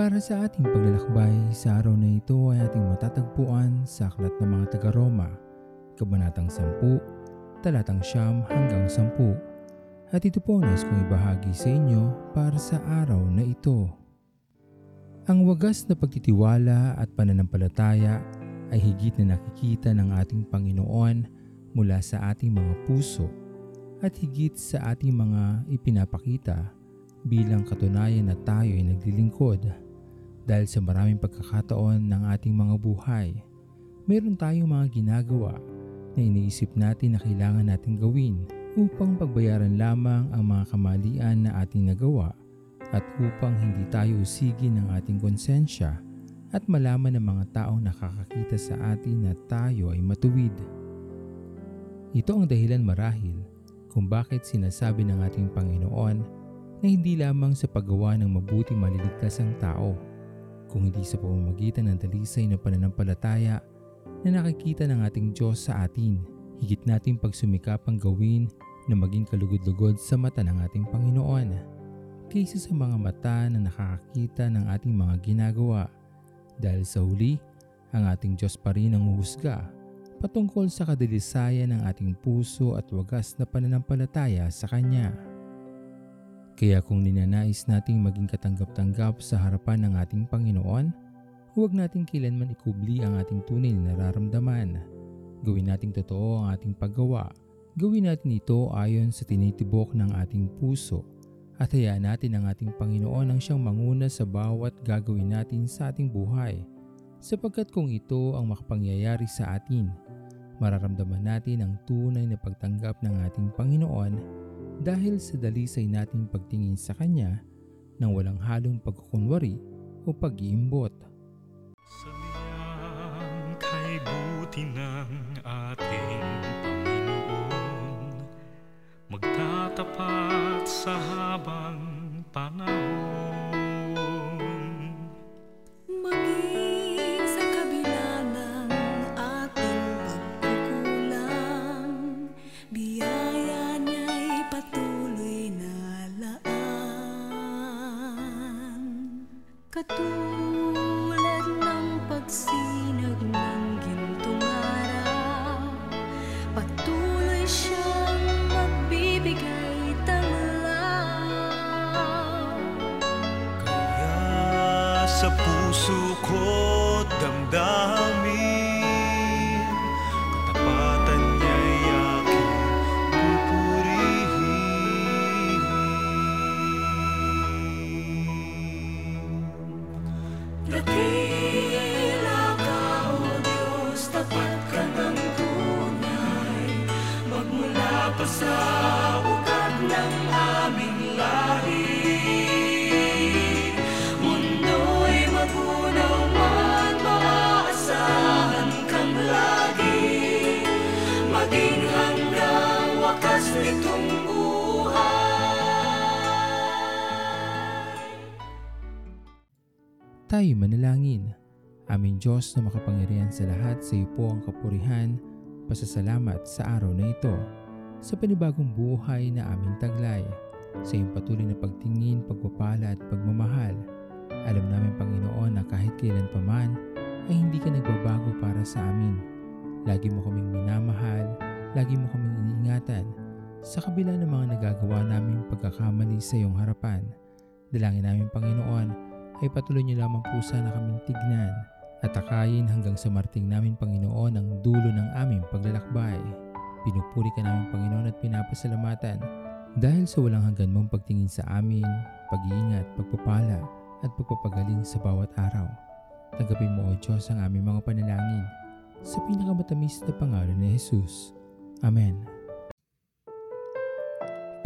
Para sa ating paglalakbay, sa araw na ito ay ating matatagpuan sa Aklat ng mga taga-Roma, Kabanatang 10, Talatang Siyam hanggang 10. At ito po nais kong ibahagi sa inyo para sa araw na ito. Ang wagas na pagtitiwala at pananampalataya ay higit na nakikita ng ating Panginoon mula sa ating mga puso at higit sa ating mga ipinapakita bilang katunayan na tayo ay naglilingkod. Dahil sa maraming pagkakataon ng ating mga buhay, meron tayong mga ginagawa na iniisip natin na kailangan natin gawin upang pagbayaran lamang ang mga kamalian na ating nagawa at upang hindi tayo usigin ng ating konsensya at malaman ng mga taong nakakakita sa atin na tayo ay matuwid. Ito ang dahilan marahil kung bakit sinasabi ng ating Panginoon na hindi lamang sa paggawa ng mabuti maliligtas ang tao, kung hindi sa pamamagitan ng dalisay na pananampalataya na nakikita ng ating Diyos sa atin. Higit nating pagsumikapang gawin na maging kalugod-lugod sa mata ng ating Panginoon kaysa sa mga mata na nakakakita ng ating mga ginagawa. Dahil sa huli, ang ating Diyos pa rin ang uhusga patungkol sa kadilisayan ng ating puso at wagas na pananampalataya sa Kanya. Kaya kung ninanais nating maging katanggap-tanggap sa harapan ng ating Panginoon, huwag nating kilanman ikubli ang ating tunay na nararamdaman. Gawin nating totoo ang ating paggawa. Gawin natin ito ayon sa tinitibok ng ating puso at hayaan natin ang ating Panginoon ang siyang manguna sa bawat gagawin natin sa ating buhay. Sapagkat kung ito ang makapangyayari sa atin, mararamdaman natin ang tunay na pagtanggap ng ating Panginoon dahil sa dalisay nating pagtingin sa Kanya nang walang halong pagkukunwari o pag-iimbot. Sabihan kay buti ng ating Panginoon Magtatapat sa habang panahon sa puso ko damdamin. Katapatan niya'y aking pupurihin. Dakila nitong buhay. Tayo manalangin. Aming Diyos na makapangyarihan sa lahat, sa iyo po ang kapurihan, pasasalamat sa araw na ito, sa panibagong buhay na aming taglay, sa iyong patuloy na pagtingin, pagpapala at pagmamahal. Alam namin Panginoon na kahit kailan paman ay hindi ka nagbabago para sa amin. Lagi mo kaming minamahal, lagi mo kaming iniingatan, sa kabila ng mga nagagawa naming pagkakamali sa iyong harapan. Dalangin namin Panginoon ay patuloy niyo lamang po sana kaming tignan at akayin hanggang sa marting namin Panginoon ang dulo ng aming paglalakbay. Pinupuri ka namin Panginoon at pinapasalamatan dahil sa walang hanggan mong pagtingin sa amin, pag-iingat, pagpapala at pagpapagaling sa bawat araw. Tanggapin mo o Diyos ang aming mga panalangin sa pinakamatamis na pangalan ni Jesus. Amen.